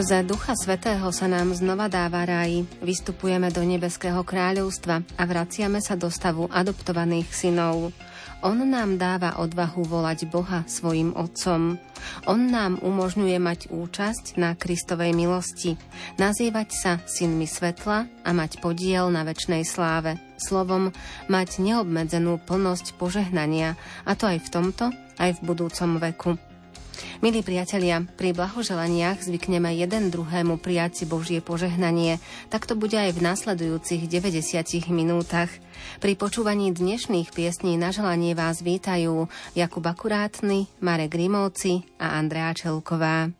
Skrze Ducha Svetého sa nám znova dáva ráj, vystupujeme do nebeského kráľovstva a vraciame sa do stavu adoptovaných synov. On nám dáva odvahu volať Boha svojim Otcom. On nám umožňuje mať účasť na Kristovej milosti, nazývať sa synmi svetla a mať podiel na väčšnej sláve. Slovom, mať neobmedzenú plnosť požehnania, a to aj v tomto, aj v budúcom veku. Milí priatelia, pri blahoželaniach zvykneme jeden druhému prijať Božie požehnanie, tak to bude aj v nasledujúcich 90 minútach. Pri počúvaní dnešných piesní na želanie vás vítajú Jakub Akurátny, Marek Grimovci a Andrea Čelková.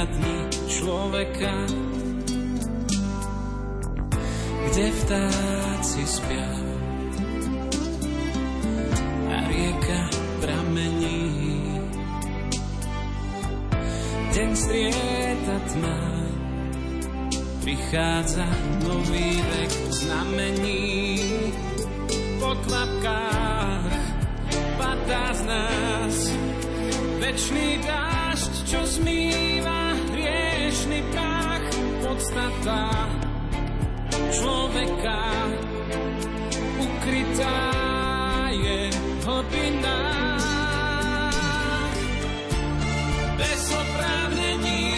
Roky a dni človeka, kde vtáci spia a rieka pramení. Deň strieta tmá, prichádza nový vek znamení. Po kvapkách padá z nás večný dážď, čo zmýva hriešný prach. Podstata človeka ukrytá je hlbina. Bez oprávnení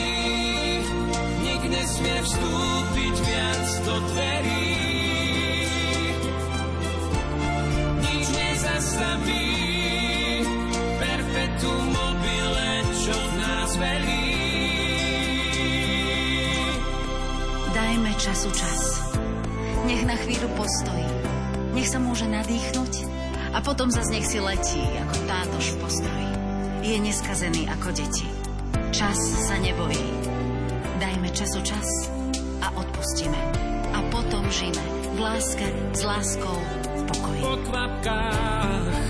nik nesmie vstúpiť viac do dverí. Času čas. Nech na chvíľu postojí. Nech sa môže nadýchnuť a potom zase nech si letí ako tátož v postoji. Je neskazený ako deti. Čas sa nebojí. Dajme času čas a odpustíme. A potom žijeme v láske, s láskou, v pokoji. Po kvapkách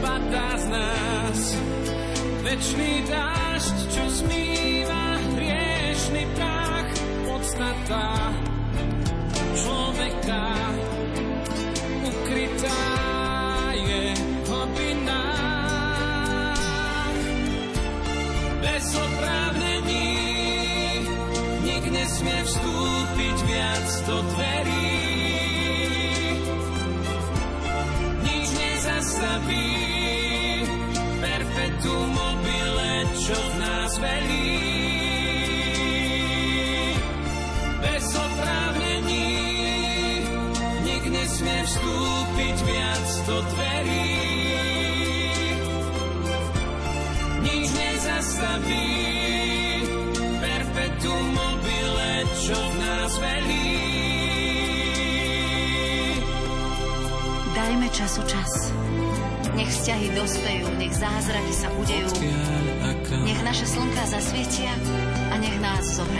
padá z nás večný dážď, čo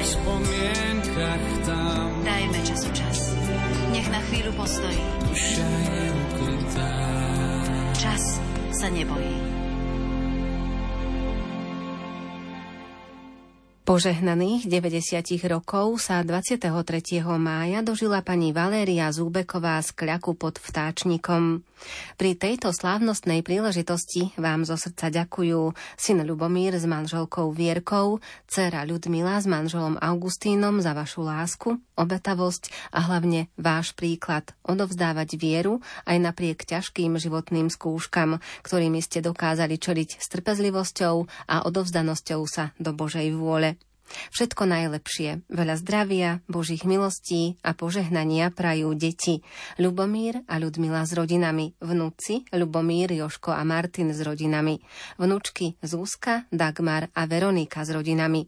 spomienkach tam Dajme času čas. Nech na chvíľu postojí. duša je ukrytá. Čas sa nebojí. Požehnaných 90 rokov sa 23. mája dožila pani Valéria Zúbeková z Kľaku pod vtáčnikom. Pri tejto slávnostnej príležitosti vám zo srdca ďakujú syn Ľubomír s manželkou Vierkou, dcera Ľudmila s manželom Augustínom za vašu lásku, obetavosť a hlavne váš príklad odovzdávať vieru aj napriek ťažkým životným skúškam, ktorými ste dokázali čeliť s trpezlivosťou a odovzdanosťou sa do Božej vôle. Všetko najlepšie, veľa zdravia, Božích milostí a požehnania prajú deti. Ľubomír a Ľudmila s rodinami, vnúci Ľubomír, Joško a Martin s rodinami, vnúčky Zúska, Dagmar a Veronika s rodinami.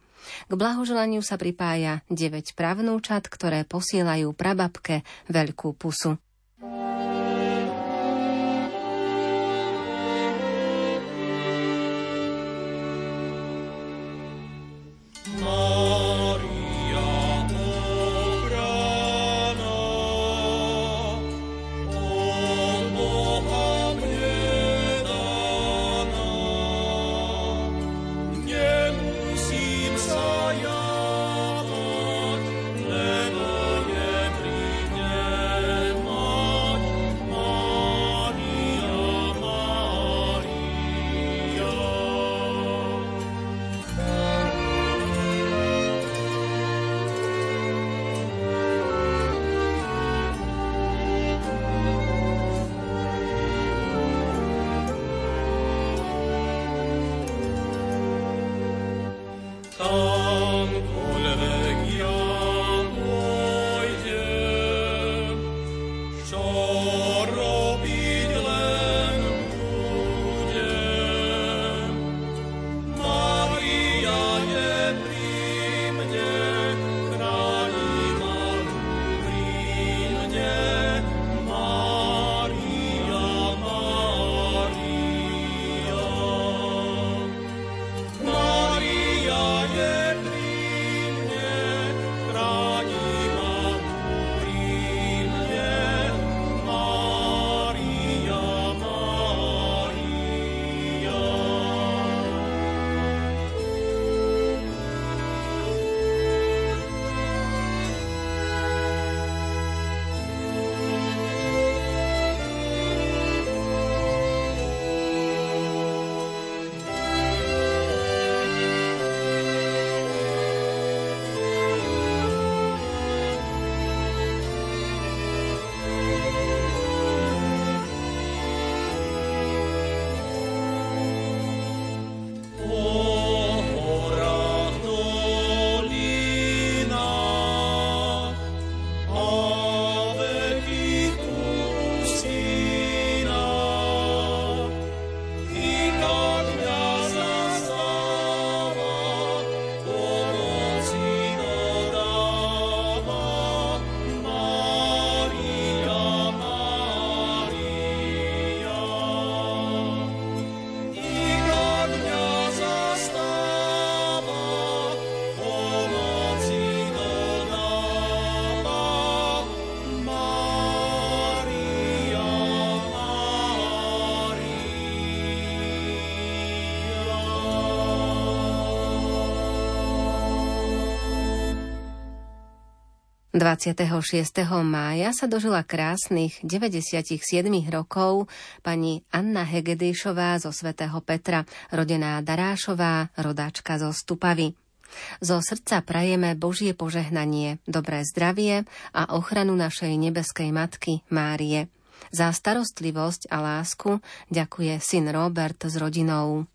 K blahoželaniu sa pripája 9 pravnúčat, ktoré posielajú prababke veľkú pusu. 26. mája sa dožila krásnych 97 rokov pani Anna Hegedýšová zo svätého Petra, rodená Darášová, rodáčka zo Stupavy. Zo srdca prajeme Božie požehnanie, dobré zdravie a ochranu našej nebeskej matky Márie. Za starostlivosť a lásku ďakuje syn Robert s rodinou.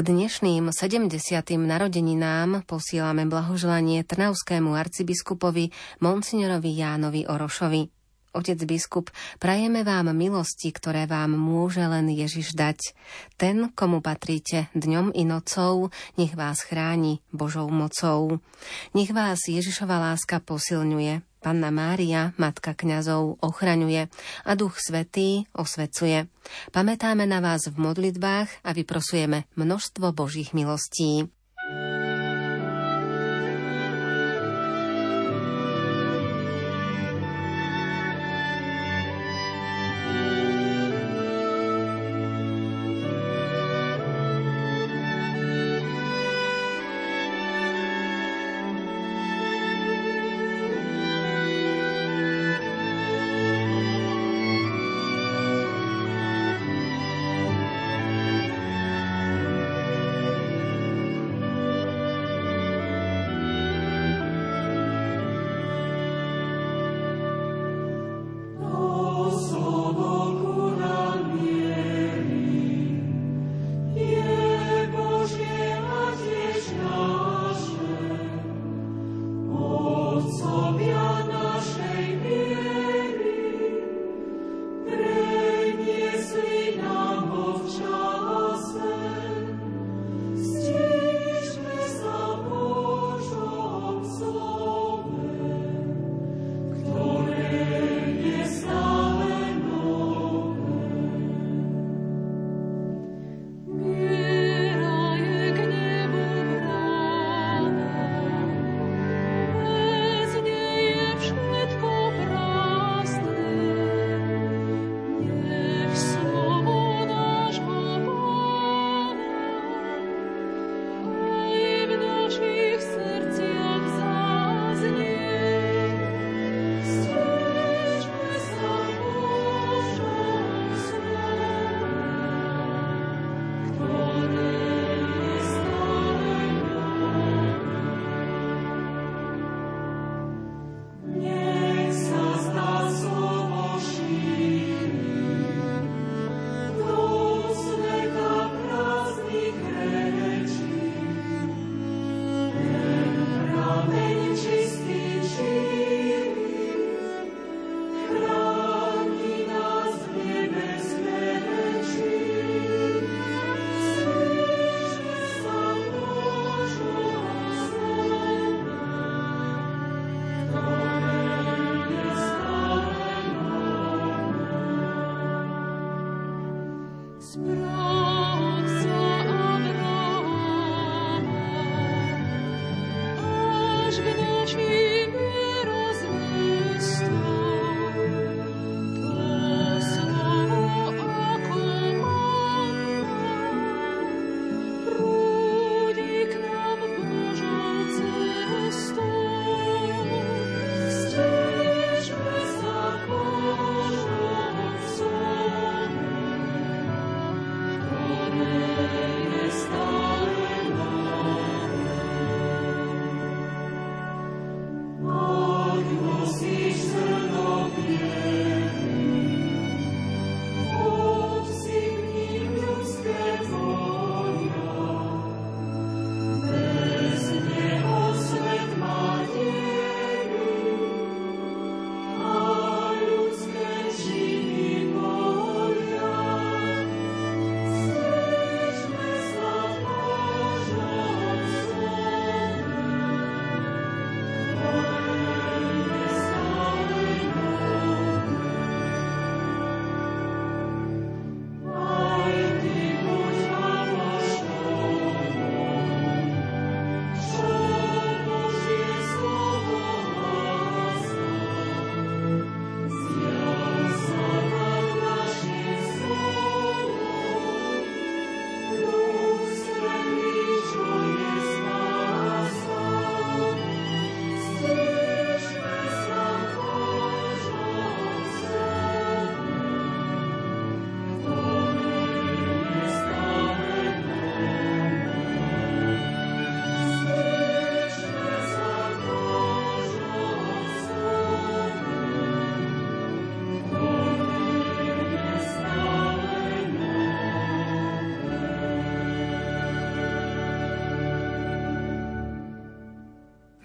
K dnešným 70. narodeninám posielame blahoželanie trnavskému arcibiskupovi Monsignorovi Jánovi Orošovi. Otec biskup, prajeme vám milosti, ktoré vám môže len Ježiš dať. Ten, komu patríte dňom i nocou, nech vás chráni Božou mocou. Nech vás Ježišova láska posilňuje, Panna Mária, Matka kňazov, ochraňuje a Duch Svetý osvecuje. Pamätáme na vás v modlitbách a vyprosujeme množstvo Božích milostí.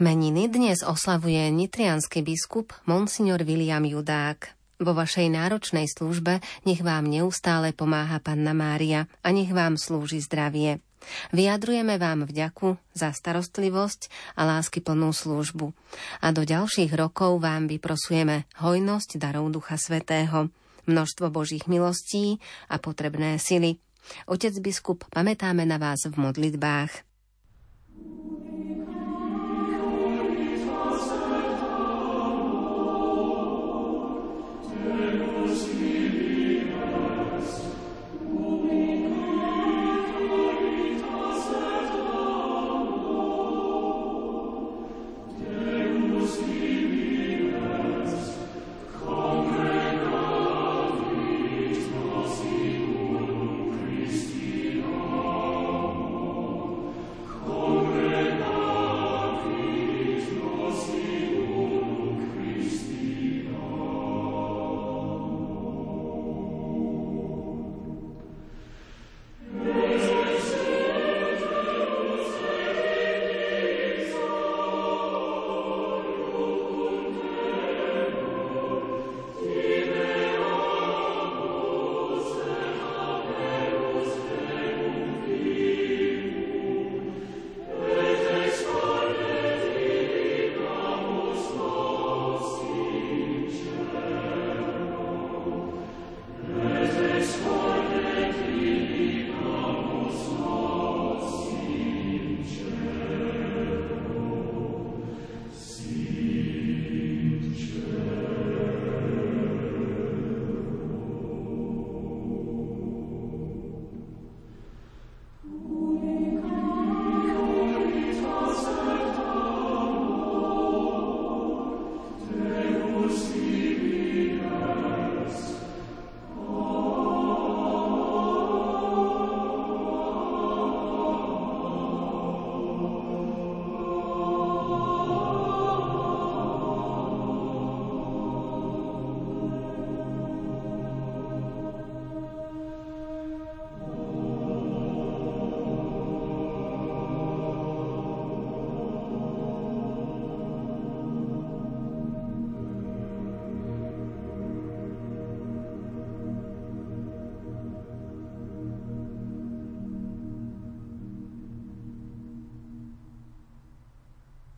Meniny dnes oslavuje nitrianský biskup Monsignor William Judák. Vo vašej náročnej službe nech vám neustále pomáha Panna Mária a nech vám slúži zdravie. Vyjadrujeme vám vďaku za starostlivosť a lásky plnú službu. A do ďalších rokov vám vyprosujeme hojnosť darov Ducha Svetého, množstvo Božích milostí a potrebné sily. Otec biskup, pamätáme na vás v modlitbách.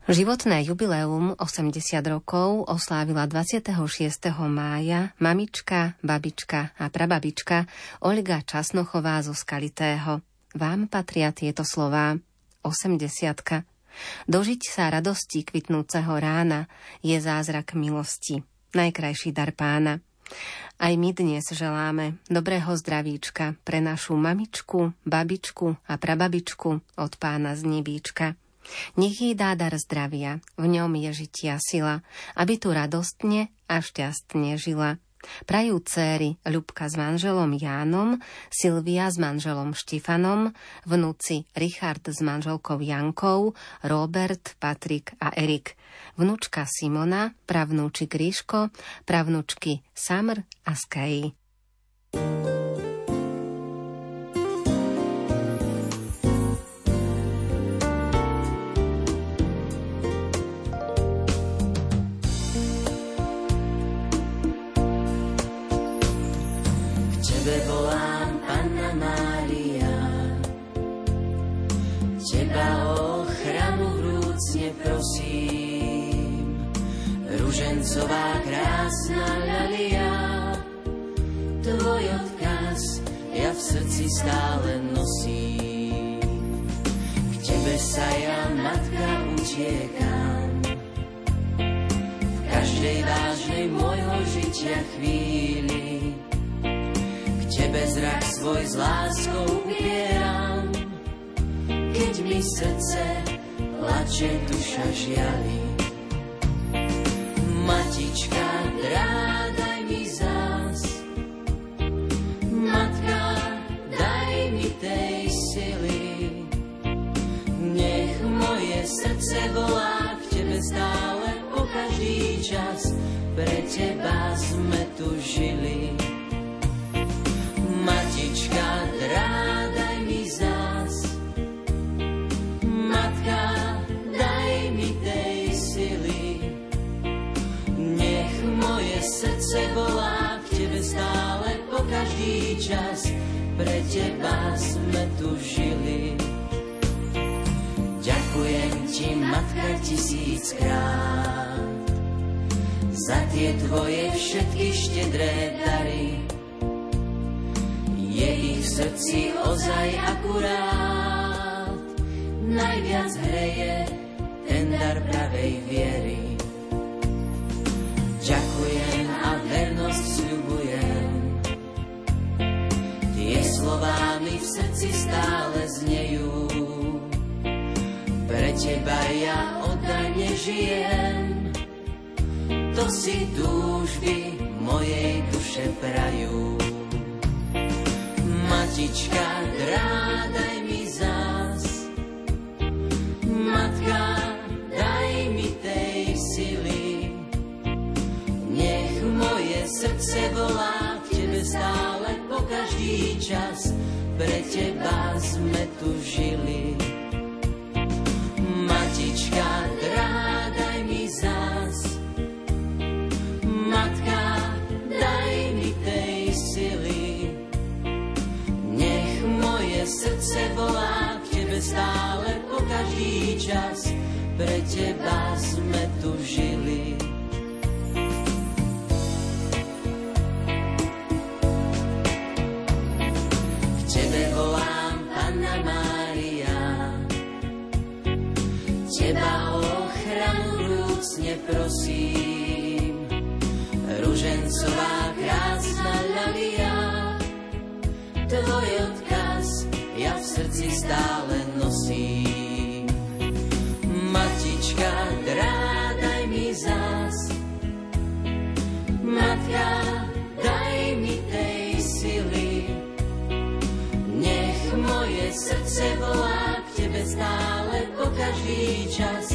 Životné jubileum 80 rokov oslávila 26. mája mamička, babička a prababička Olga Časnochová zo Skalitého. Vám patria tieto slová. 80. Dožiť sa radosti kvitnúceho rána je zázrak milosti, najkrajší dar pána. Aj my dnes želáme dobrého zdravíčka pre našu mamičku, babičku a prababičku od pána z nebíčka. Nech jej dá dar zdravia, v ňom je žitia sila, aby tu radostne a šťastne žila. Prajú céry Ľubka s manželom Jánom, Silvia s manželom Štifanom, vnúci Richard s manželkou Jankou, Robert, Patrik a Erik, vnúčka Simona, pravnúčik Ríško, pravnúčky Samr a Skej. Ružencová krásna ľalia, tvoj odkaz ja v srdci stále nosím. K tebe sa ja, matka, utiekam, v každej vážnej môjho žitia chvíli. K tebe zrak svoj s láskou upieram, keď mi srdce plače, duša žiali. Drádaj mi zás. Matka, daj mi tej. Nech moje srdce volá k tebe stále po čas. Pre teba sme tu žili. Matička, drádaj srdce volá k tebe stále po každý čas. Pre teba sme tu žili. Ďakujem ti, matka, tisíckrát za tie tvoje všetky štedré dary. Je ich v srdci ozaj akurát, najviac hreje ten dar pravej viery. Ďakujem vernosť sľubujem. Tie slová mi v srdci stále znejú. Pre teba ja oddane žijem. To si túžby mojej duše prajú. Matička, drádaj mi zás. Matka, srdce volá k tebe stále po každý čas. Pre teba sme tu žili. Matička, drádaj mi zás. Matka, daj mi tej sily. Nech moje srdce volá k tebe stále po každý čas. Pre teba sme tu žili. Prosím. Ružencová krásna ľalia, tvoj odkaz ja v srdci stále nosím. Matička, drádaj mi zás, matka, daj mi tej sily, nech moje srdce volá k tebe stále po každý čas,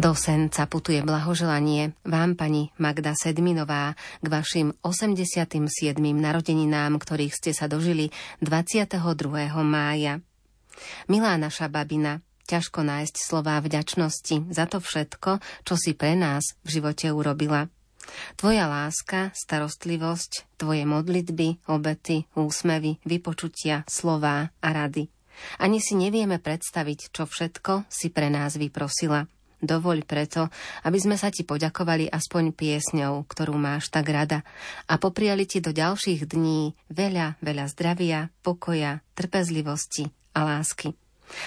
Do Senca putuje blahoželanie vám, pani Magda Sedminová, k vašim 87. narodeninám, ktorých ste sa dožili 22. mája. Milá naša babina, ťažko nájsť slová vďačnosti za to všetko, čo si pre nás v živote urobila. Tvoja láska, starostlivosť, tvoje modlitby, obety, úsmevy, vypočutia, slová a rady. Ani si nevieme predstaviť, čo všetko si pre nás vyprosila. Dovoľ preto, aby sme sa ti poďakovali aspoň piesňou, ktorú máš tak rada a popriali ti do ďalších dní veľa, veľa zdravia, pokoja, trpezlivosti a lásky.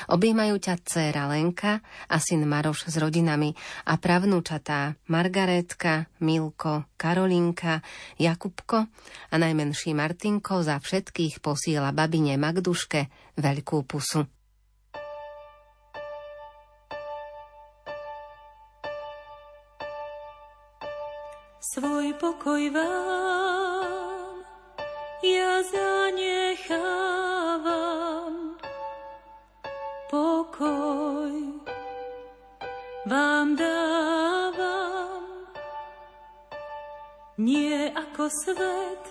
Objímajú ťa dcéra Lenka a syn Maroš s rodinami a pravnúčatá Margaretka, Milko, Karolinka, Jakubko a najmenší Martinko za všetkých posiela babine Magduške veľkú pusu. Svoj pokoj vám ja zanechávam. Pokoj vám dávam, nie ako svet,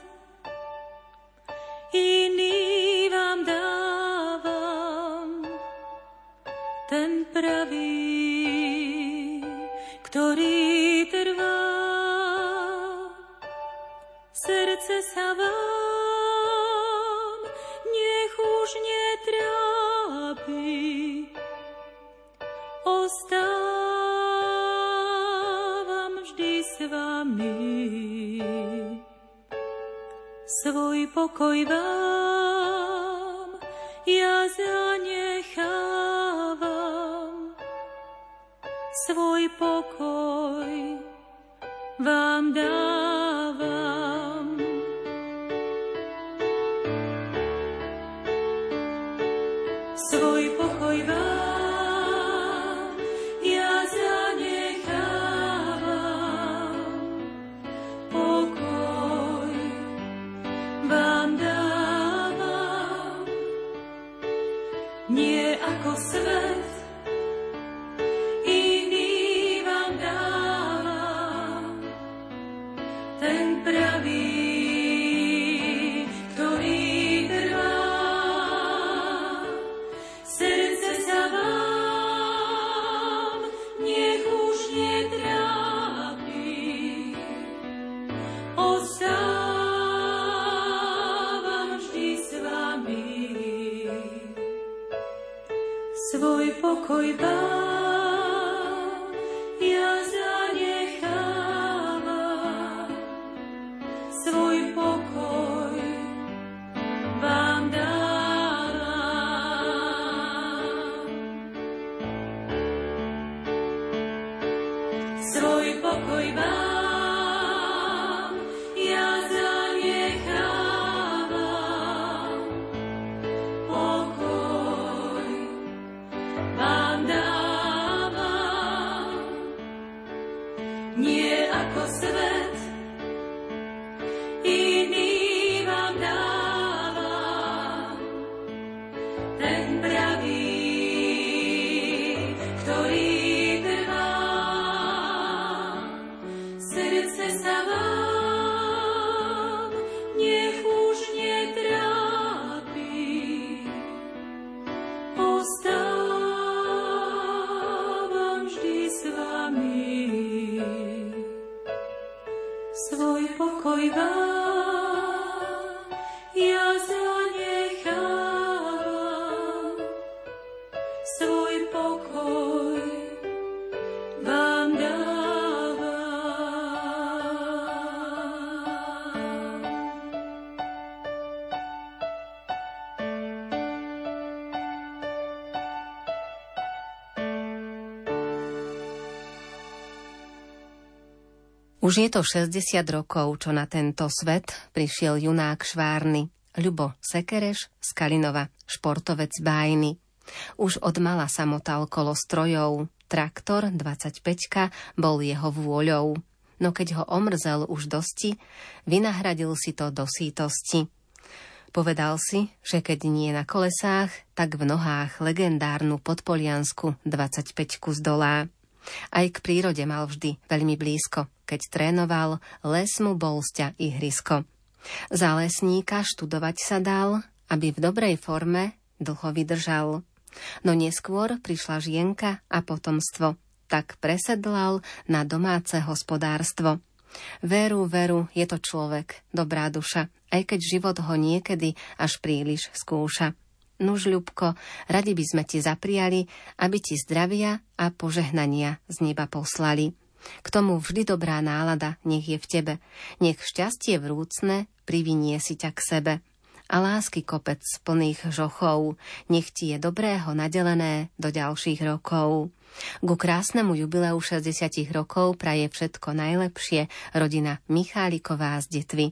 Bye. Už je to 60 rokov, čo na tento svet prišiel junák Švárny, Ľubo Sekereš z Kalinova, športovec bájny. Už od mala sa motal kolo strojov, traktor 25 bol jeho vôľou. No keď ho omrzel už dosti, vynahradil si to do sítosti. Povedal si, že keď nie na kolesách, tak v nohách legendárnu podpoliansku 25 zdolá. Aj k prírode mal vždy veľmi blízko. Keď trénoval, les mu bol sťa ihrisko. Za lesníka študovať sa dal, aby v dobrej forme dlho vydržal. No neskôr prišla žienka a potomstvo, tak presedlal na domáce hospodárstvo. Veru, veru, je to človek, dobrá duša, aj keď život ho niekedy až príliš skúša. Nuž, Ľubko, radi by sme ti zapriali, aby ti zdravia a požehnania z neba poslali. K tomu vždy dobrá nálada nech je v tebe. Nech šťastie vrúcne privinie si ťa k sebe. A lásky kopec plných žochov, nech ti je dobrého nadelené do ďalších rokov. Ku krásnemu jubileu 60 rokov praje všetko najlepšie rodina Micháliková z Detvy.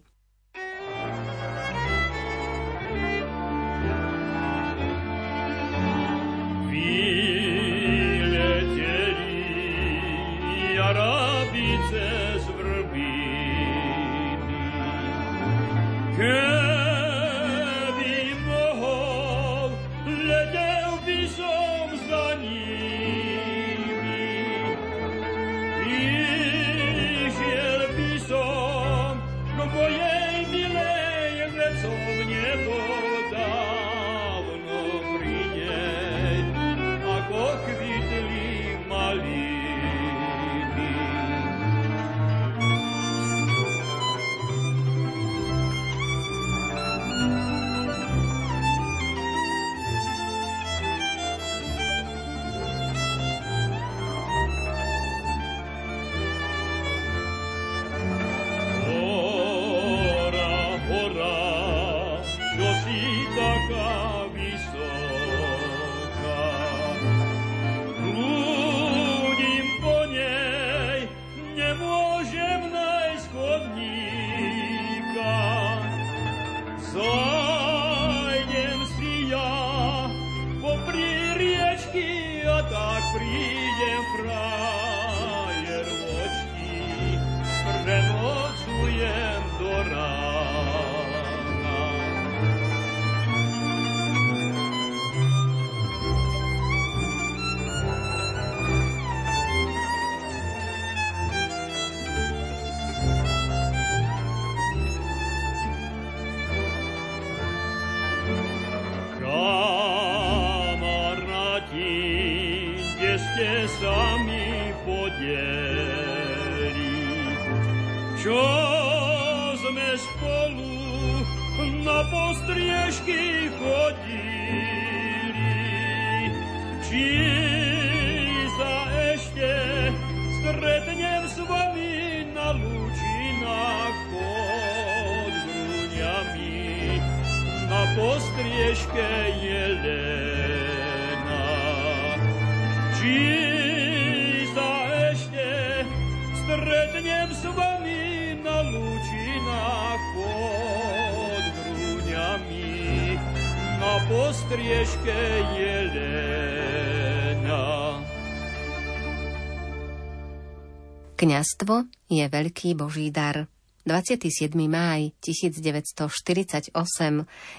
Kňastvo je veľký boží dar. 27. máj 1948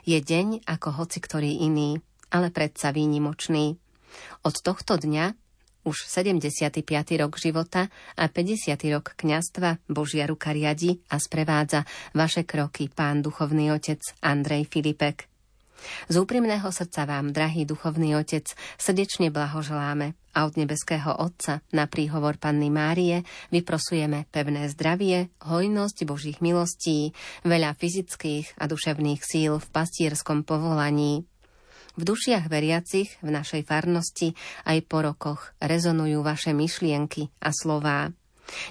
je deň ako hoci ktorý iný, ale predsa výnimočný. Od tohto dňa už 75. rok života a 50. rok kňastva Božia ruka riadi a sprevádza vaše kroky, pán duchovný otec Andrej Filipek. Z úprimného srdca vám, drahý duchovný otec, srdečne blahoželáme a od nebeského Otca na príhovor Panny Márie vyprosujeme pevné zdravie, hojnosť Božích milostí, veľa fyzických a duševných síl v pastierskom povolaní. V dušiach veriacich v našej farnosti aj po rokoch rezonujú vaše myšlienky a slová.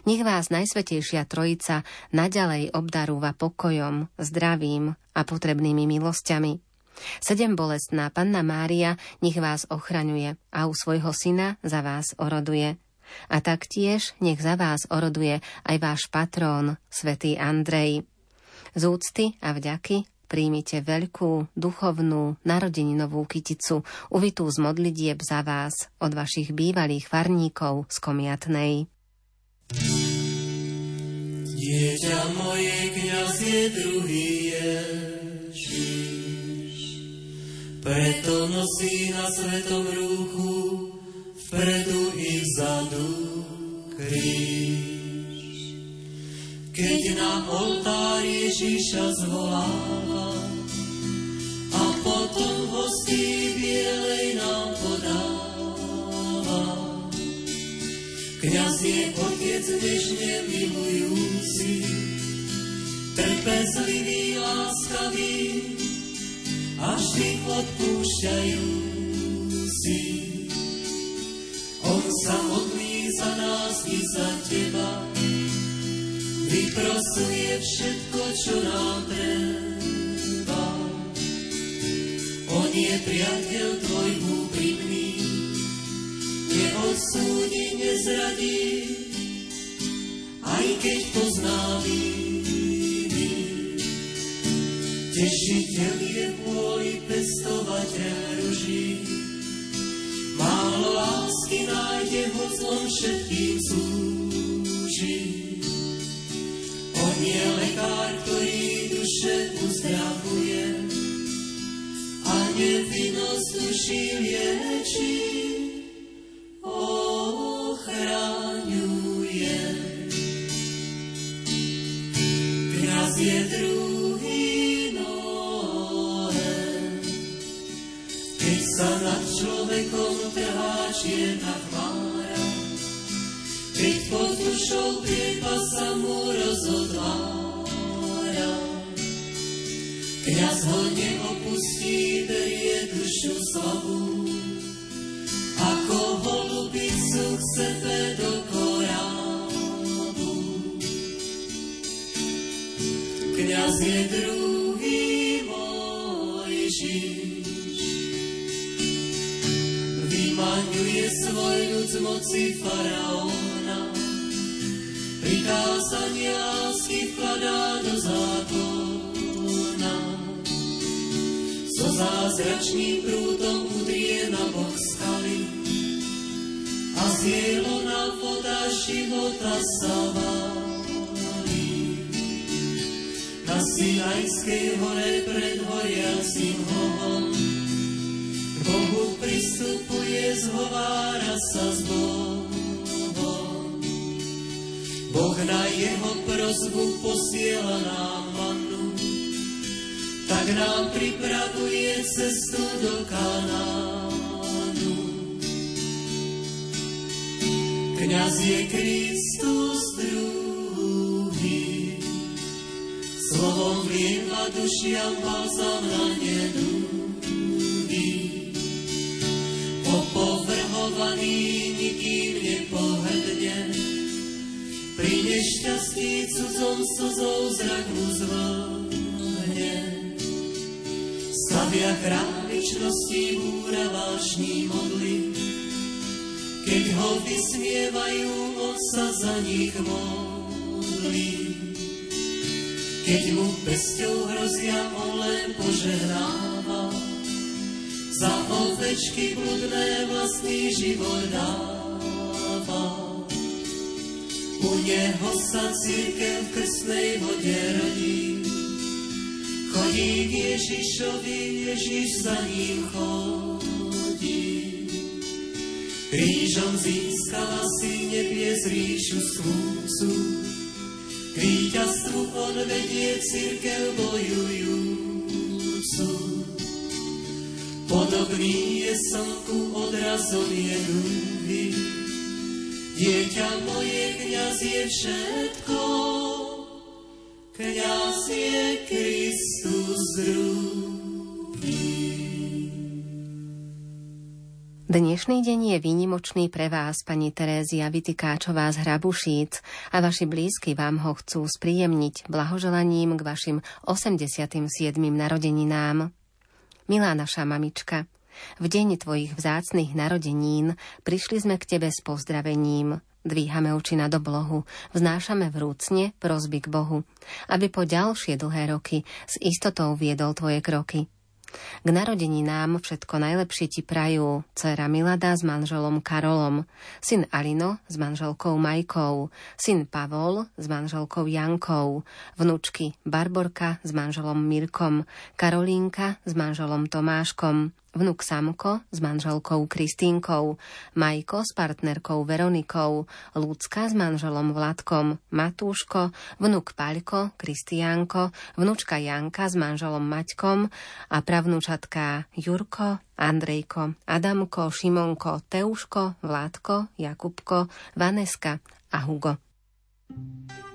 Nech vás Najsvetejšia Trojica naďalej obdarúva pokojom, zdravím a potrebnými milosťami. Sedem bolestná Panna Mária nech vás ochraňuje a u svojho syna za vás oroduje. A taktiež nech za vás oroduje aj váš patrón, svätý Andrej. Z úcty a vďaky príjmite veľkú, duchovnú, narodeninovú kyticu, uvitú z modlitieb za vás od vašich bývalých farníkov z Komiatnej. Dieťa moje, kniaz je druhý Ježiš. Preto nosí na svetom rúchu, vpredu i vzadu kríž. Keď na oltár Ježiša zvoláva a potom hostí bielej nám podáva. Kňaz je otec nežne milujúci, trpezlivý, láskavý a vždy odpúšťajúci. On sa modlí za nás i za teba, vyprosuje všetko, čo nám treba. On je priateľ tvoj úprimný, neodsúdi, nezradí, aj keď pozná viny. Tešiteľ je vôli pestovateľ ruží, málo lásky nájde ho zlom všetkým slúži. On je lekár, ktorý duše uzdravuje a nevinnosť duši lieči. Ochraňuje. Kňaz je druhý sa nad človekom trhá čierna chmára, keď pod dušou priepa sa mu rozotvára. Kňaz ho neopustí, berie dušu slabú, ako holubicu k sebe do korábu. Kňaz je druhý Mojžiš, vymaňuje svoj ľud z moci faraóna, prikázania lásky vkladá do zákona. So zázračným prúdom udrie na bok skaly a z na voda života sa. Na Sinajskej hore pred horiacim hovom Bohu pristupuje, zhovára sa s Bohom. Boh na jeho prozbu posiela nám mannu, tak nám pripravuje cestu do Kanánu. Kňaz je Kristus druhý, slovom vlieva dušiam balzam na nedúdy. Opovrhovaný nikým nepohrdne, pri nešťastí cudzom slzou zrak mu zvlhne. Stavia chrámičnosti búra vášní modly, keď ho vysmievajú, on sa za nich modlí. Keď mu pesťou hrozia, on len požehnáva, za ovečky bludné vlastný život dáva. U neho sa církev v krstnej vode rodí, chodí k Ježišovi, Ježiš za ním chodí. Krížom získala si nebies ríšu slúcu, k víťazstvu on vedie církev bojujúcu. Podobný je slnku odrazom je dúhy, dieťa moje kniaz je všetko, kniaz je Kristus druhý. Dnešný deň je výnimočný pre vás, pani Terézia Vytikáčová z Hrabušíc a vaši blízky vám ho chcú spríjemniť blahoželaním k vašim 87. narodeninám. Milá naša mamička, v deň tvojich vzácnych narodenín prišli sme k tebe s pozdravením. Dvíhame oči nad oblohu, vznášame vrúcne prosby k Bohu, aby po ďalšie dlhé roky s istotou viedol tvoje kroky. K narodeninám všetko najlepšie ti prajú dcera Milada s manželom Karolom, syn Alino s manželkou Majkou, syn Pavol s manželkou Jankou, vnúčky Barborka s manželom Mirkom, Karolínka s manželom Tomáškom, vnuk Samko s manželkou Kristínkou, Majko s partnerkou Veronikou, Lucka s manželom Vladkom, Matúško, vnuk Paľko, Kristiánko, vnúčka Janka s manželom Maťkom a pravnúčatká Jurko, Andrejko, Adamko, Šimonko, Teuško, Vládko, Jakubko, Vaneska a Hugo. thank you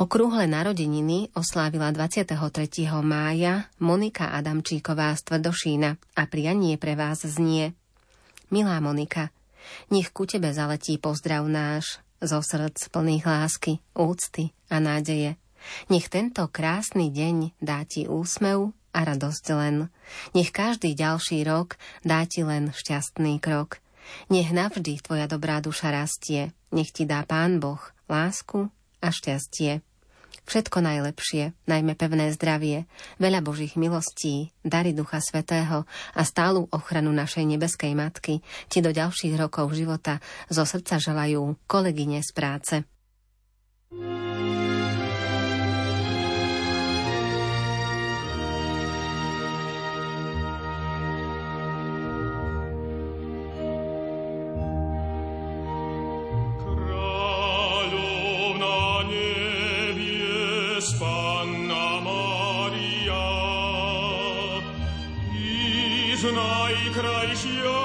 Okrúhle narodeniny oslávila 23. mája Monika Adamčíková z Tvrdošína a prianie pre vás znie. Milá Monika, nech ku tebe zaletí pozdrav náš zo srdc plných lásky, úcty a nádeje. Nech tento krásny deň dá ti úsmev a radosť len. Nech každý ďalší rok dá ti len šťastný krok. Nech navždy tvoja dobrá duša rastie. Nech ti dá Pán Boh lásku a šťastie. Všetko najlepšie, najmä pevné zdravie, veľa Božích milostí, dary Ducha Svetého a stálu ochranu našej nebeskej Matky ti do ďalších rokov života zo srdca želajú kolegyne z práce. 暗い暗い日よ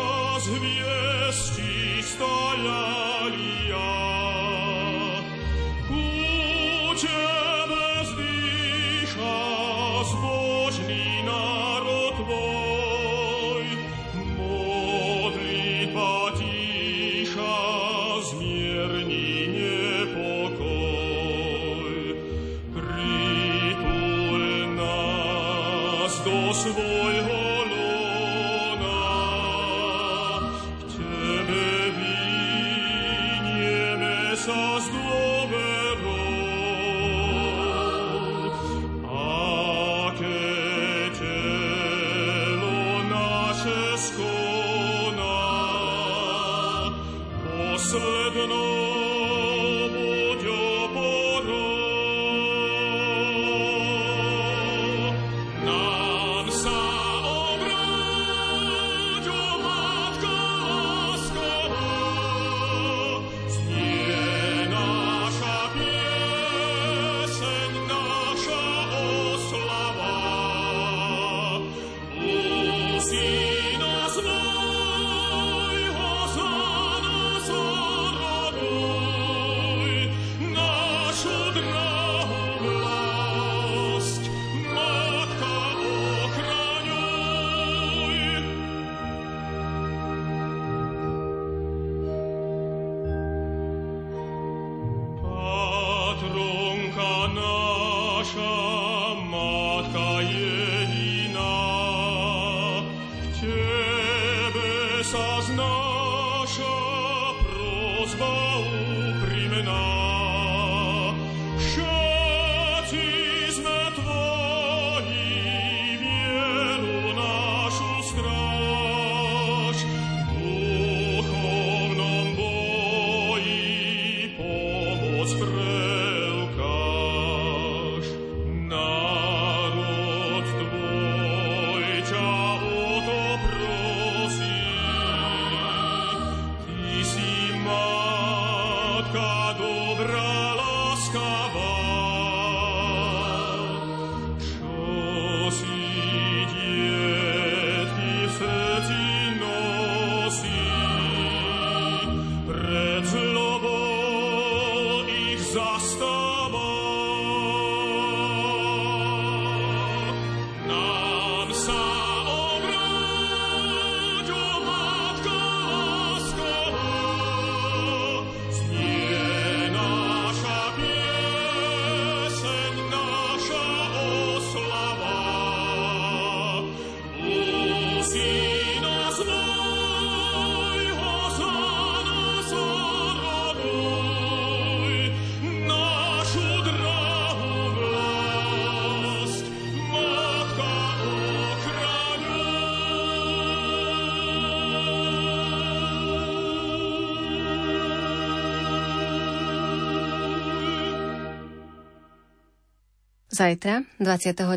Zajtra, 29.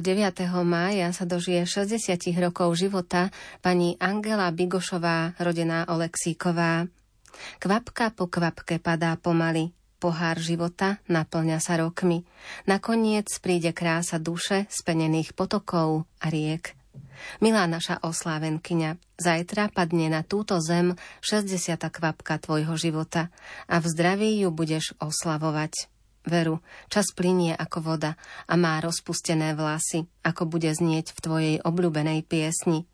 mája, sa dožije 60 rokov života pani Angela Bigošová, rodená Oleksíková. Kvapka po kvapke padá pomaly, pohár života naplňa sa rokmi. Nakoniec príde krása duše spenených potokov a riek. Milá naša oslávenkyňa, zajtra padne na túto zem 60. kvapka tvojho života a v zdraví ju budeš oslavovať. Veru, čas plinie ako voda a má rozpustené vlasy, ako bude znieť v tvojej obľúbenej piesni.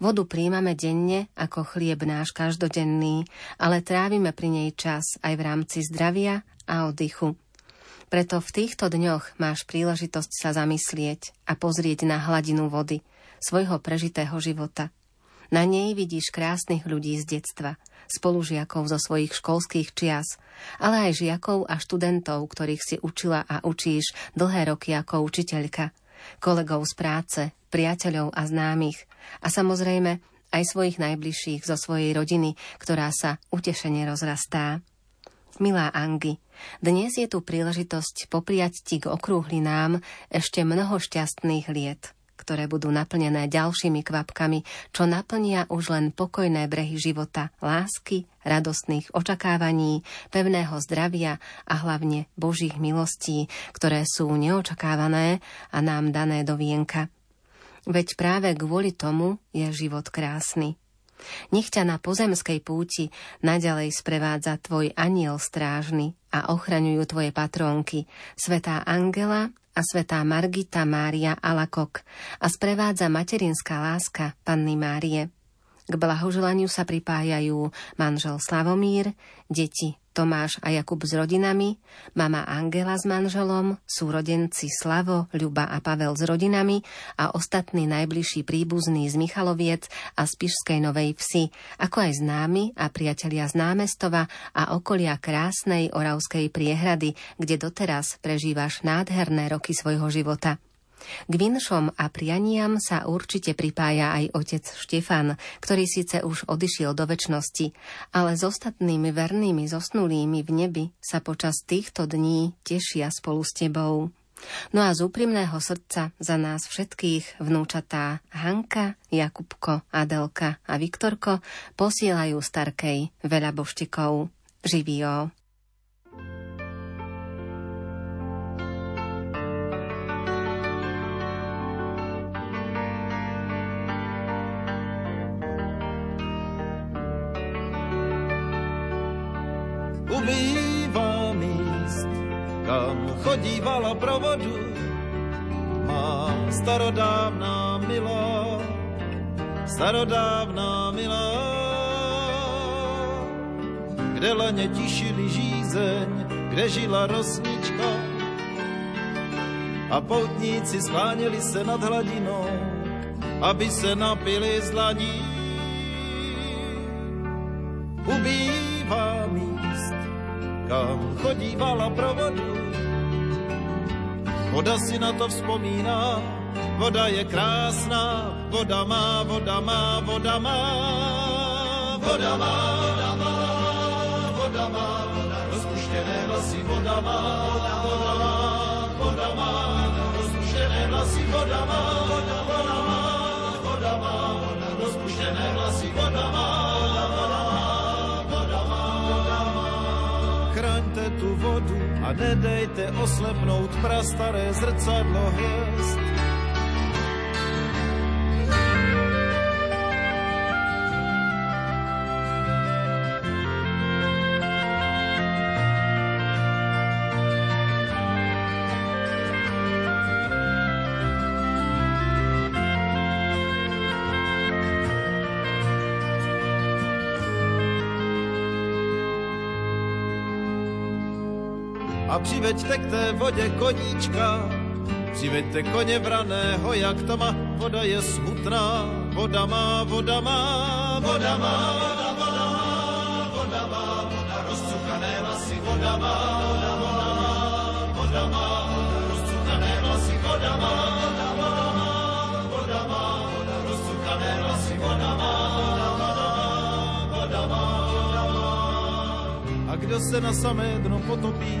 Vodu príjmame denne ako chlieb náš každodenný, ale trávime pri nej čas aj v rámci zdravia a oddychu. Preto v týchto dňoch máš príležitosť sa zamyslieť a pozrieť na hladinu vody svojho prežitého života. Na nej vidíš krásnych ľudí z detstva, spolužiakov zo svojich školských čias, ale aj žiakov a študentov, ktorých si učila a učíš dlhé roky ako učiteľka, kolegov z práce, priateľov a známych a samozrejme aj svojich najbližších zo svojej rodiny, ktorá sa utešene rozrastá. Milá Angy, dnes je tu príležitosť popriať ti k okrúhlinám ešte mnoho šťastných liet ktoré budú naplnené ďalšími kvapkami, čo naplnia už len pokojné brehy života, lásky, radostných očakávaní, pevného zdravia a hlavne Božích milostí, ktoré sú neočakávané a nám dané do vienka. Veď práve kvôli tomu je život krásny. Nech ťa na pozemskej púti naďalej sprevádza tvoj aniel strážny a ochraňujú tvoje patrónky, svetá Angela a svetá Margita Mária Alakok a sprevádza materinská láska Panny Márie. K blahoželaniu sa pripájajú manžel Slavomír, deti Tomáš a Jakub s rodinami, mama Angela s manželom, súrodenci Slavo, Ľuba a Pavel s rodinami a ostatní najbližší príbuzní z Michaloviec a z Novej Vsi, ako aj známi a priatelia z námestova a okolia krásnej Oravskej priehrady, kde doteraz prežívaš nádherné roky svojho života. K vinšom a prianiam sa určite pripája aj otec Štefan, ktorý síce už odišiel do väčšnosti, ale s ostatnými vernými zosnulými v nebi sa počas týchto dní tešia spolu s tebou. No a z úprimného srdca za nás všetkých vnúčatá Hanka, Jakubko, Adelka a Viktorko posielajú starkej veľa boštikov. Živio. Provodu má starodávná milá, starodávná milá, kde leně tišili žízeň, kde žila rosnička a poutníci skláněli se nad hladinou, aby se napili z ladí. Ubývá míst, kam chodívala pro vodu. Voda si na to vzpomíná, voda je krásná, voda má, voda má, voda má, voda má, voda má, voda má, voda rozpuštěné vlasy, voda má, voda má, voda má, rozpuštěné vlasy, voda má, voda má, voda má, voda rozpuštěné vlasy, voda má, voda má, chraňte tu vodu a nedejte oslepnout prastaré zrcadlo hviezd. A přiveďte k té vodě koníčka. Přiveďte koně vraného, jak to má, voda je smutná, voda má, voda má, voda má, voda má, voda má, voda rozcukané vlasy, voda má, voda má, voda má, rozcukané vlasy, voda má, voda má, voda má, voda rozcukané vlasy, voda má, voda má, voda má, voda má. A kdo se na samé dno potopí,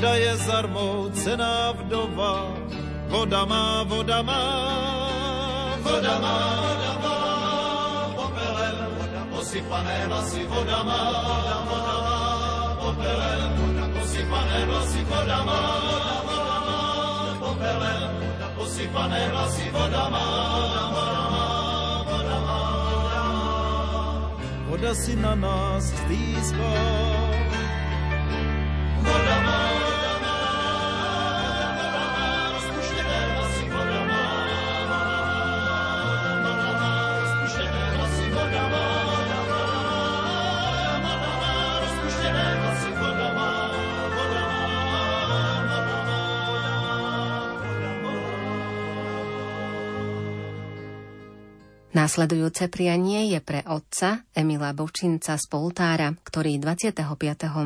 Voda je zarmoucená vdova, voda má, voda má, voda má, voda má, popelem, voda posypané vlasy, voda má, voda má, popelem, voda posypané vlasy, voda má, voda má, popelem, voda posypané vlasy, voda má, voda má, voda má, voda si na nás stýská. Následujúce prianie je pre otca Emila Bočinca z Poltára, ktorý 25.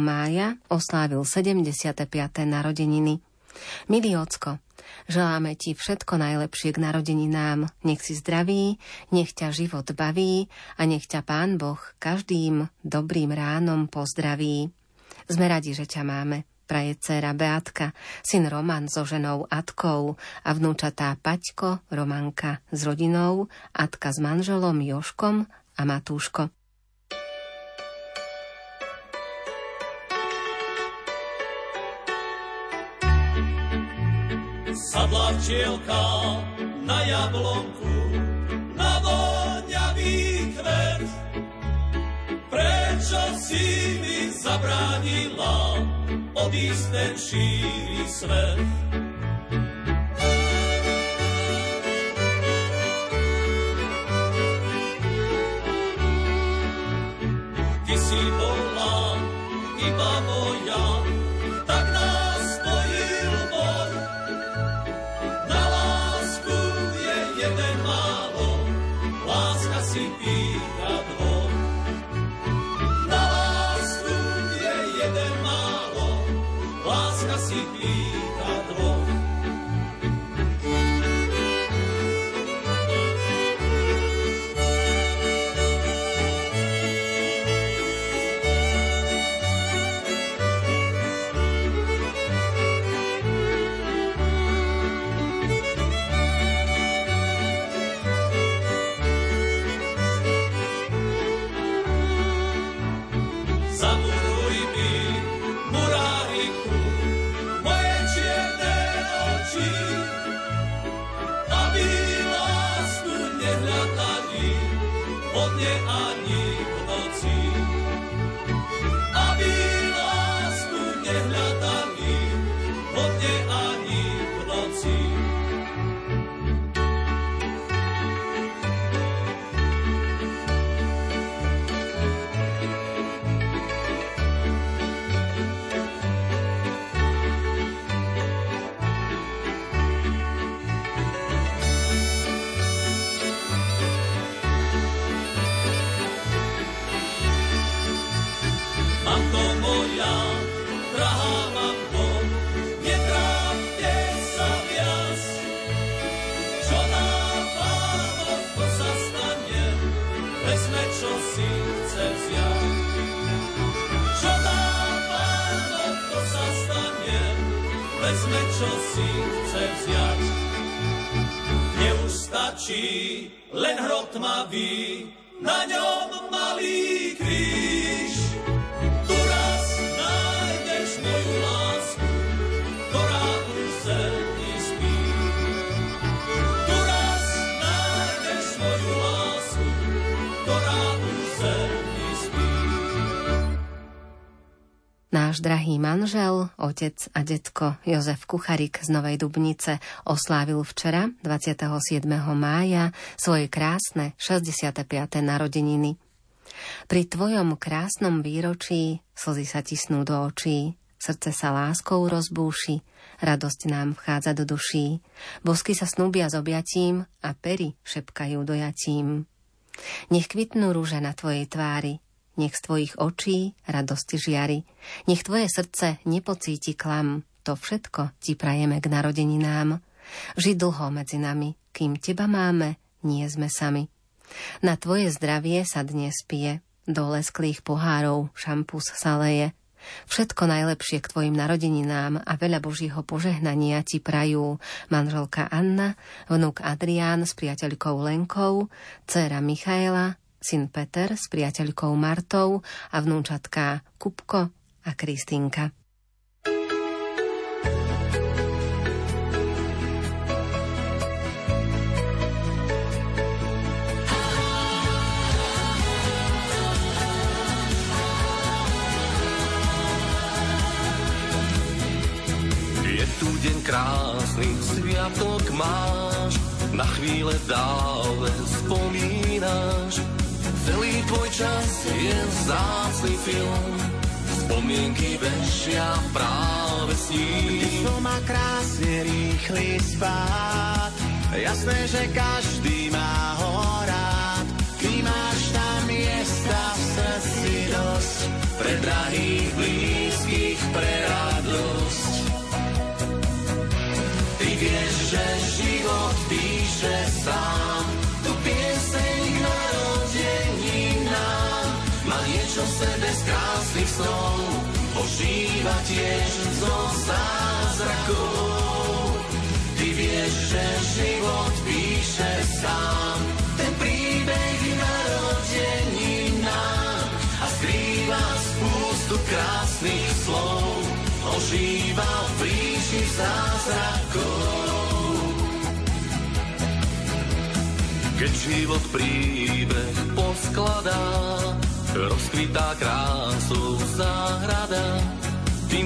mája oslávil 75. narodeniny. Milý ocko, želáme ti všetko najlepšie k narodeninám. Nech si zdravý, nech ťa život baví a nech ťa Pán Boh každým dobrým ránom pozdraví. Sme radi, že ťa máme praje dcéra Beatka, syn Roman so ženou Atkou a vnúčatá Paťko, Romanka s rodinou, Atka s manželom Joškom a Matúško. Sadla včielka na jablonku, na voňavý kvet. Prečo si mi zabránila odísť ten šíri svet? Ty si bola iba moja, Neustačí len hrot tmavý, na ňom drahý manžel, otec a detko Jozef Kucharik z Novej Dubnice oslávil včera, 27. mája, svoje krásne 65. narodeniny. Pri tvojom krásnom výročí slzy sa tisnú do očí, srdce sa láskou rozbúši, radosť nám vchádza do duší, bosky sa snúbia s objatím a pery šepkajú dojatím. Nech kvitnú rúže na tvojej tvári, nech z tvojich očí radosti žiari, nech tvoje srdce nepocíti klam, to všetko ti prajeme k narodeninám. Ži dlho medzi nami, kým teba máme, nie sme sami. Na tvoje zdravie sa dnes pije, do lesklých pohárov šampus sa leje. Všetko najlepšie k tvojim narodeninám a veľa Božího požehnania ti prajú manželka Anna, vnúk Adrián s priateľkou Lenkou, dcéra Michaela, syn Peter s priateľkou Martou a vnúčatká Kupko a Kristýnka. deň krásny, sviatok máš, na chvíle dále spomínaš. Celý tvoj čas je vzácný film, spomienky bežia práve s ním. Ty má krásne rýchly spát, jasné, že každý má ho rád. Ty máš tam miesta v srdci dosť, pre drahých, blízkych, pre radosť vieš, že život píše sám. Ožíva tiež zo zázrakov. Ty vieš, že život píše sám. Ten príbeh narodeninám a skrýva spústu krásnych slov. Ožíva v ríši zázrakov. Keď život príbeh poskladá, rozkvitá krásou záhrada.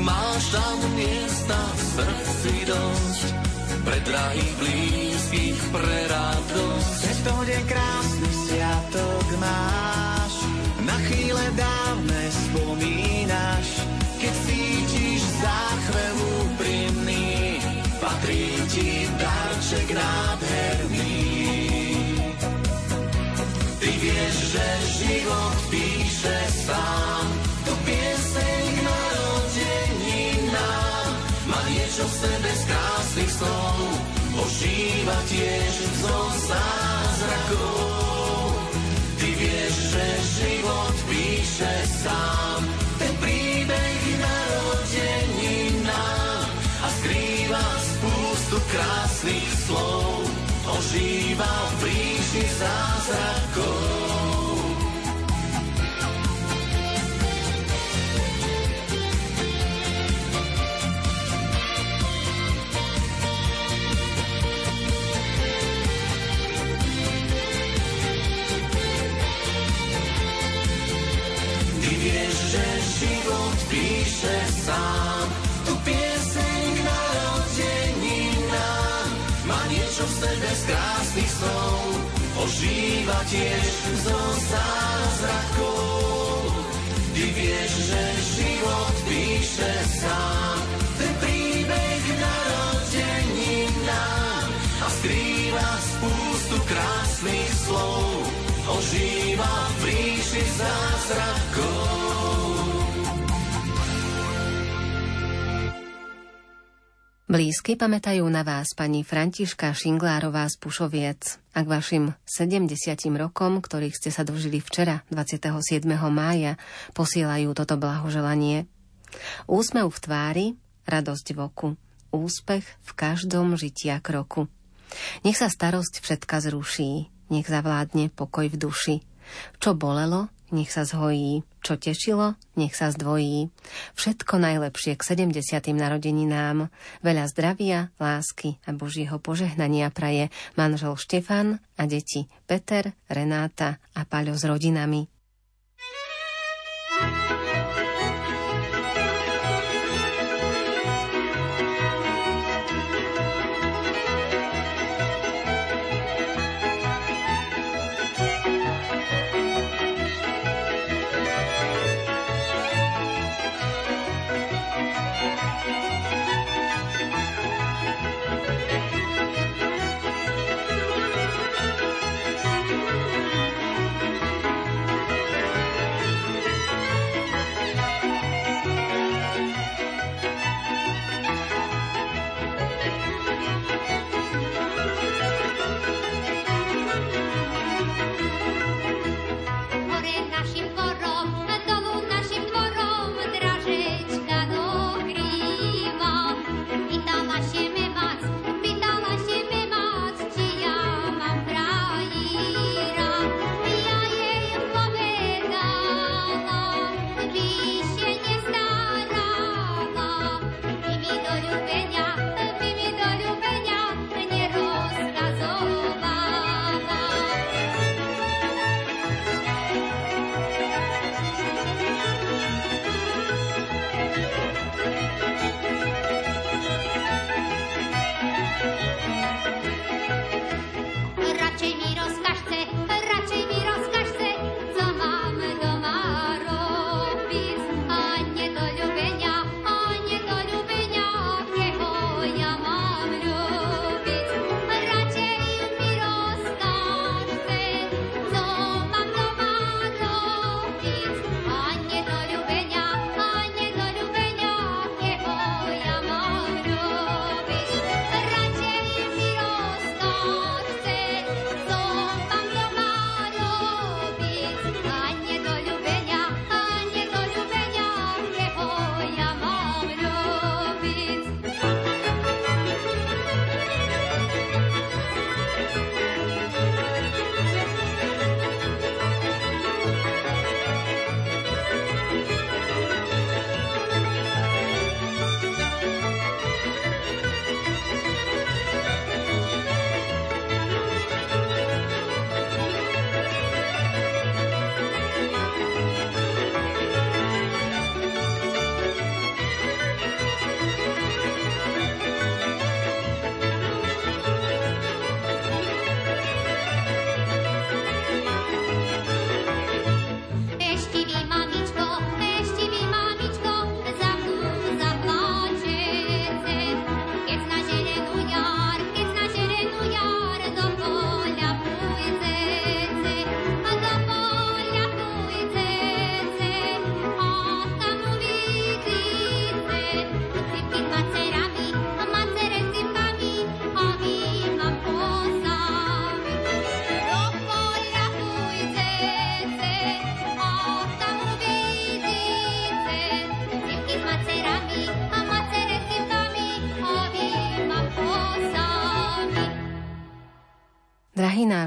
Ty máš tam miesta v srdci dosť, pre drahých blízkych, pre radosť. Tento deň krásny sviatok máš, na chvíle dávne spomínaš, keď cítiš záchvev úprimný, patrí ti darček nádherný vieš, že život píše sám. Niečo v sebe z krásnych snov. Ožíva tiež zo zázrakov. Ty vieš, že život píše sám. Ten príbeh narodeninám a skrýva spústu krásnych slov ožíva v ríši zázrakov. Ožíva tiež zo zázrakov. Ty vieš, že život píše sám, ten príbeh narodeninám a skrýva spústu krásnych slov, ožíva v ríši zázrakov. Blízky pamätajú na vás pani Františka Šinglárová z Pušoviec a k vašim 70 rokom, ktorých ste sa dožili včera, 27. mája, posielajú toto blahoželanie. Úsmev v tvári, radosť v oku, úspech v každom žitia kroku. Nech sa starosť všetka zruší, nech zavládne pokoj v duši. Čo bolelo, nech sa zhojí. Čo tešilo, nech sa zdvojí. Všetko najlepšie k 70. narodeninám. Veľa zdravia, lásky a Božieho požehnania praje manžel Štefan a deti Peter, Renáta a Paľo s rodinami.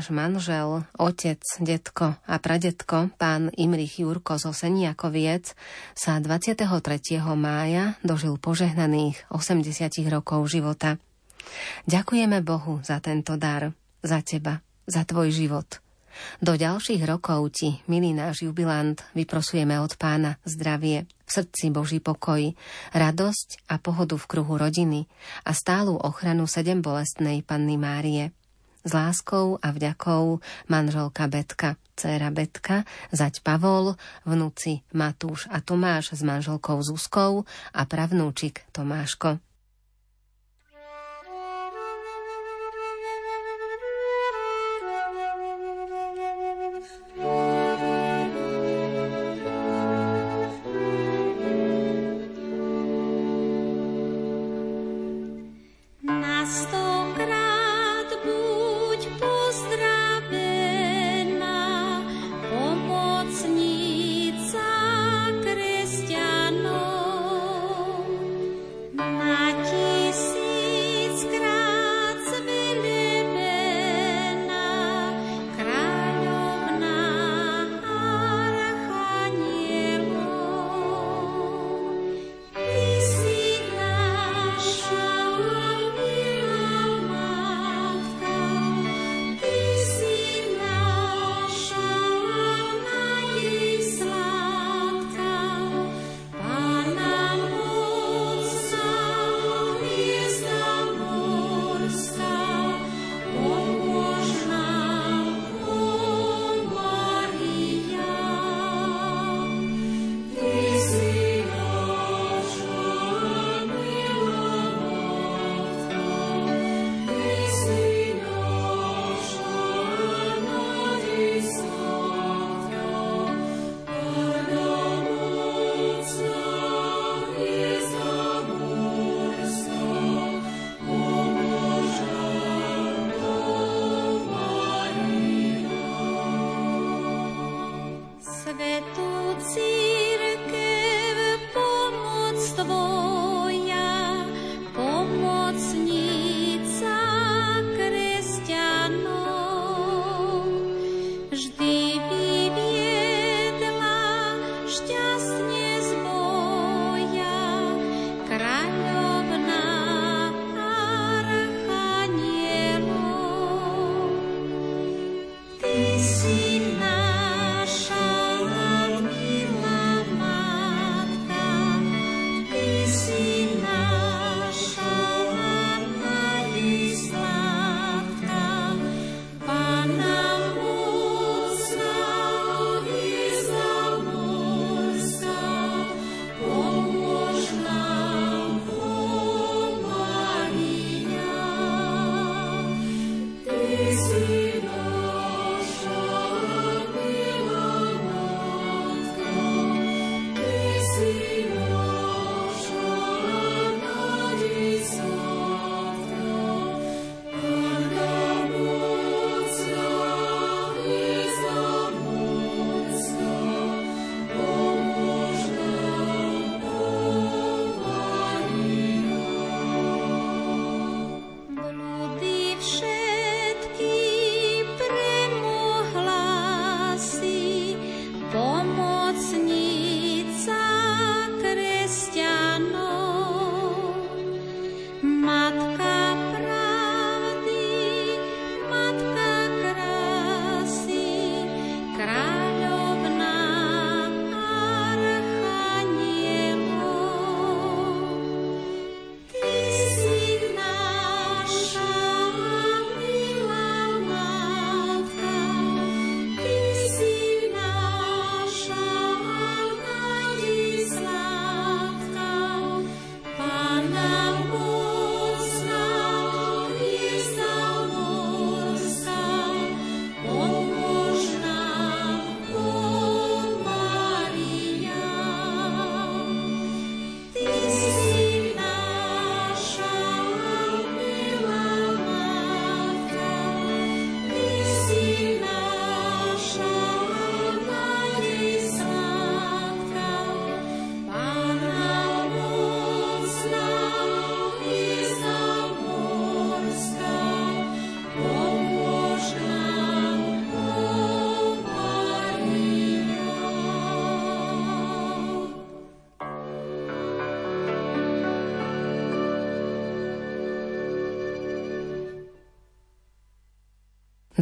Náš manžel, otec, detko a pradetko, pán Imrich Jurko zo Seniakoviec, sa 23. mája dožil požehnaných 80 rokov života. Ďakujeme Bohu za tento dar, za teba, za tvoj život. Do ďalších rokov ti, milý náš jubilant, vyprosujeme od pána zdravie, v srdci Boží pokoj, radosť a pohodu v kruhu rodiny a stálu ochranu sedem bolestnej Panny Márie. S láskou a vďakou manželka Betka, dcéra Betka, zať Pavol, vnúci Matúš a Tomáš s manželkou Zuzkou a pravnúčik Tomáško.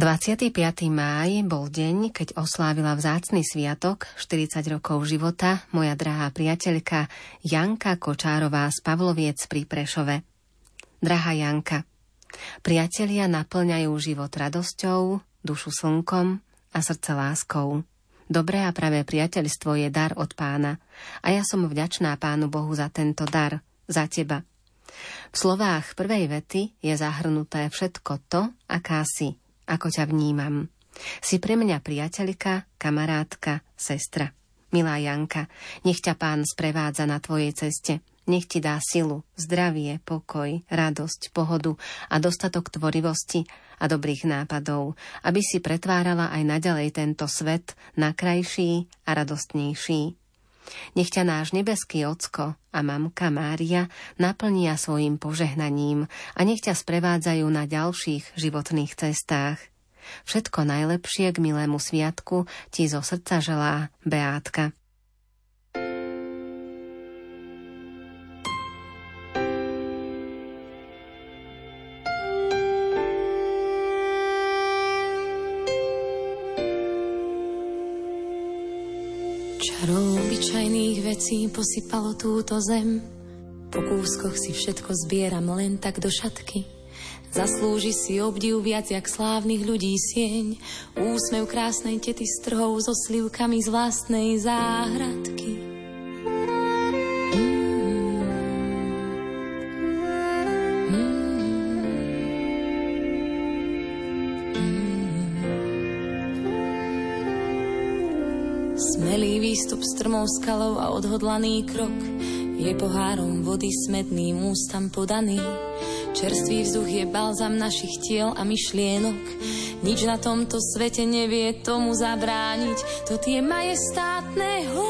25. máj bol deň, keď oslávila vzácny sviatok 40 rokov života moja drahá priateľka Janka Kočárová z Pavloviec pri Prešove. Drahá Janka, priatelia naplňajú život radosťou, dušu slnkom a srdce láskou. Dobré a pravé priateľstvo je dar od pána a ja som vďačná pánu Bohu za tento dar, za teba. V slovách prvej vety je zahrnuté všetko to, aká si, ako ťa vnímam. Si pre mňa priateľka, kamarátka, sestra. Milá Janka, nech ťa pán sprevádza na tvojej ceste. Nech ti dá silu, zdravie, pokoj, radosť, pohodu a dostatok tvorivosti a dobrých nápadov, aby si pretvárala aj naďalej tento svet na krajší a radostnejší. Nech ťa náš nebeský ocko a mamka Mária naplnia svojim požehnaním a nech ťa sprevádzajú na ďalších životných cestách. Všetko najlepšie k milému sviatku ti zo srdca želá Beátka. Vecí posypalo túto zem. Po kúskoch si všetko zbieram len tak do šatky. Zaslúži si obdiv viac jak slávnych ľudí sieň. Úsmev krásnej tety s trhou so slivkami z vlastnej záhradky. Strmou skalou a odhodlaný krok je pohárom vody smedným ústam podaný. Čerstvý vzduch je balzam našich tiel a myšlienok. Nič na tomto svete nevie tomu zabrániť. To tie majestátne hory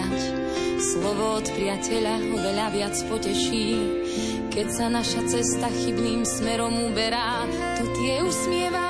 Pozerať. Slovo od priateľa ho veľa viac poteší, keď sa naša cesta chybným smerom uberá, to tie usmievavé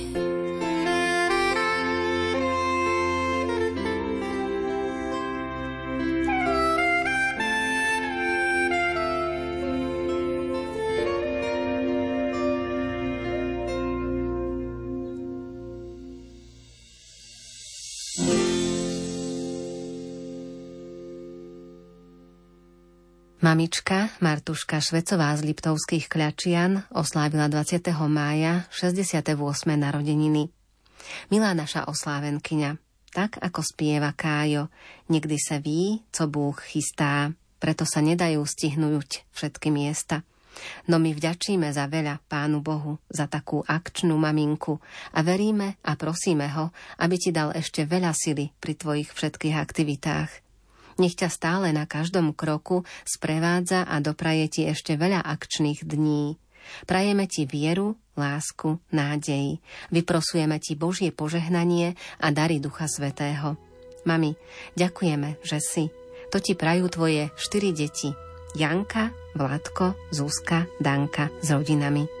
Mamička Martuška Švecová z Liptovských Kľačian oslávila 20. mája 68. narodeniny. Milá naša oslávenkyňa, tak ako spieva Kájo, nikdy sa ví, co Búh chystá, preto sa nedajú stihnúť všetky miesta. No my vďačíme za veľa Pánu Bohu, za takú akčnú maminku a veríme a prosíme ho, aby ti dal ešte veľa sily pri tvojich všetkých aktivitách. Nech ťa stále na každom kroku sprevádza a dopraje ti ešte veľa akčných dní. Prajeme ti vieru, lásku, nádej. Vyprosujeme ti Božie požehnanie a dary Ducha Svetého. Mami, ďakujeme, že si. To ti prajú tvoje štyri deti. Janka, Vladko, Zuzka, Danka s rodinami.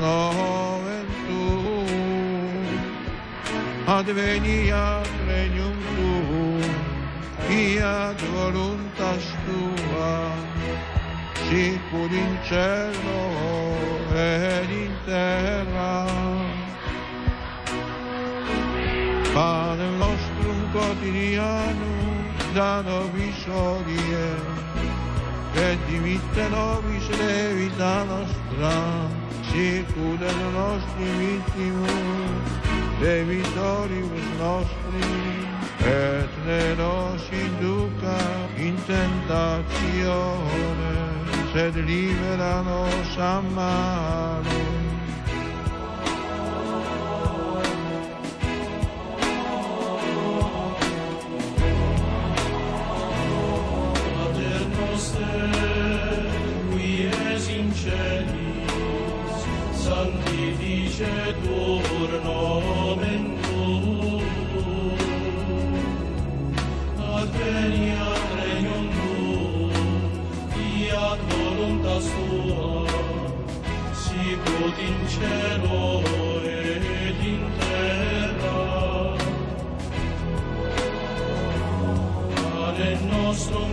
nomen tuum, adveniat regnum tuum, fiat voluntas tua, sicur in cielo ed in terra. Pane nostrum quotidianum, da nobis odie, et dimitte nobis levita nostra, sicut et nostri vittimus, debitoribus nostri, et ne nos induca in tentatione, sed libera nos a malo sanctificetur nomen tuum. Adveniat regnum tuum, fiat voluntas tua, sicut in cielo et in terra. Ad nostrum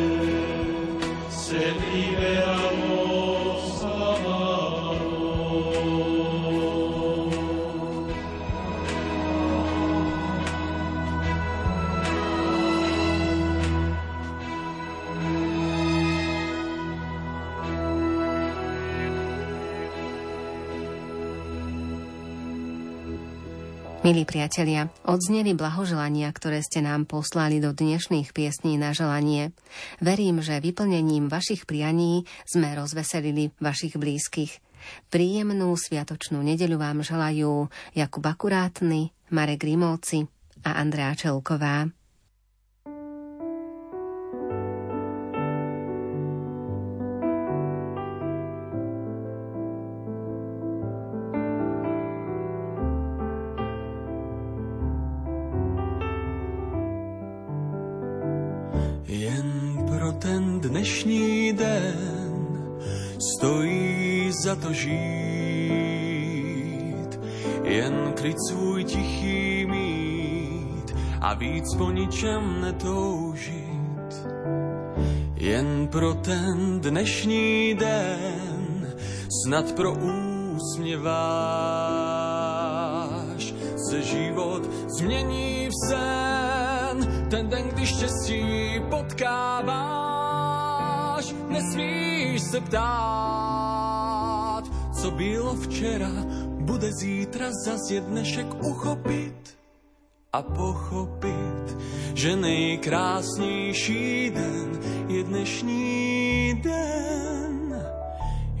Milí priatelia, odzneli blahoželania, ktoré ste nám poslali do dnešných piesní na želanie. Verím, že vyplnením vašich prianí sme rozveselili vašich blízkych. Príjemnú sviatočnú nedeľu vám želajú Jakub Akurátny, Marek Grimovci a Andrea Čelková. Za to žít, jen klid svůj tichý mít a víc po ničem netoužit. Jen pro ten dnešní den snad pro úsměv váš se život změní v sen. Ten den, když štěstí potkáváš, nesmíš se ptát co bylo včera, bude zítra zas je dnešek uchopit a pochopit, že nejkrásnější den je dnešní den.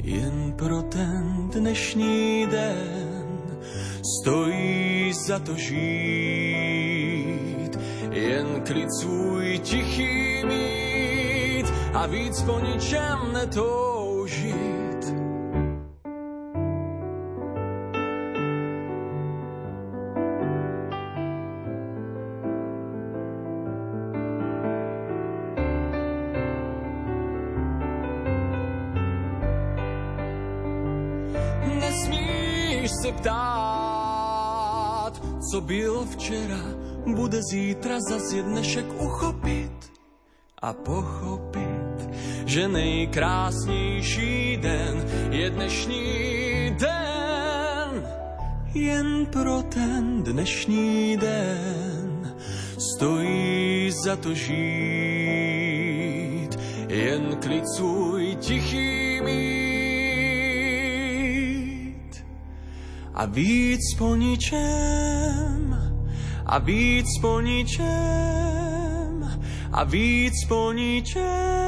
Jen pro ten dnešní den stojí za to žít. Jen klid svůj tichý mít a víc po ničem netoužit. co bylo včera, bude zítra zas je dnešek uchopit a pochopit, že nejkrásnější den je dnešní den. Jen pro ten dnešní den stojí za to žít, jen klid svůj tichý mít. A víc po ničem a víc po ničem a víc po ničem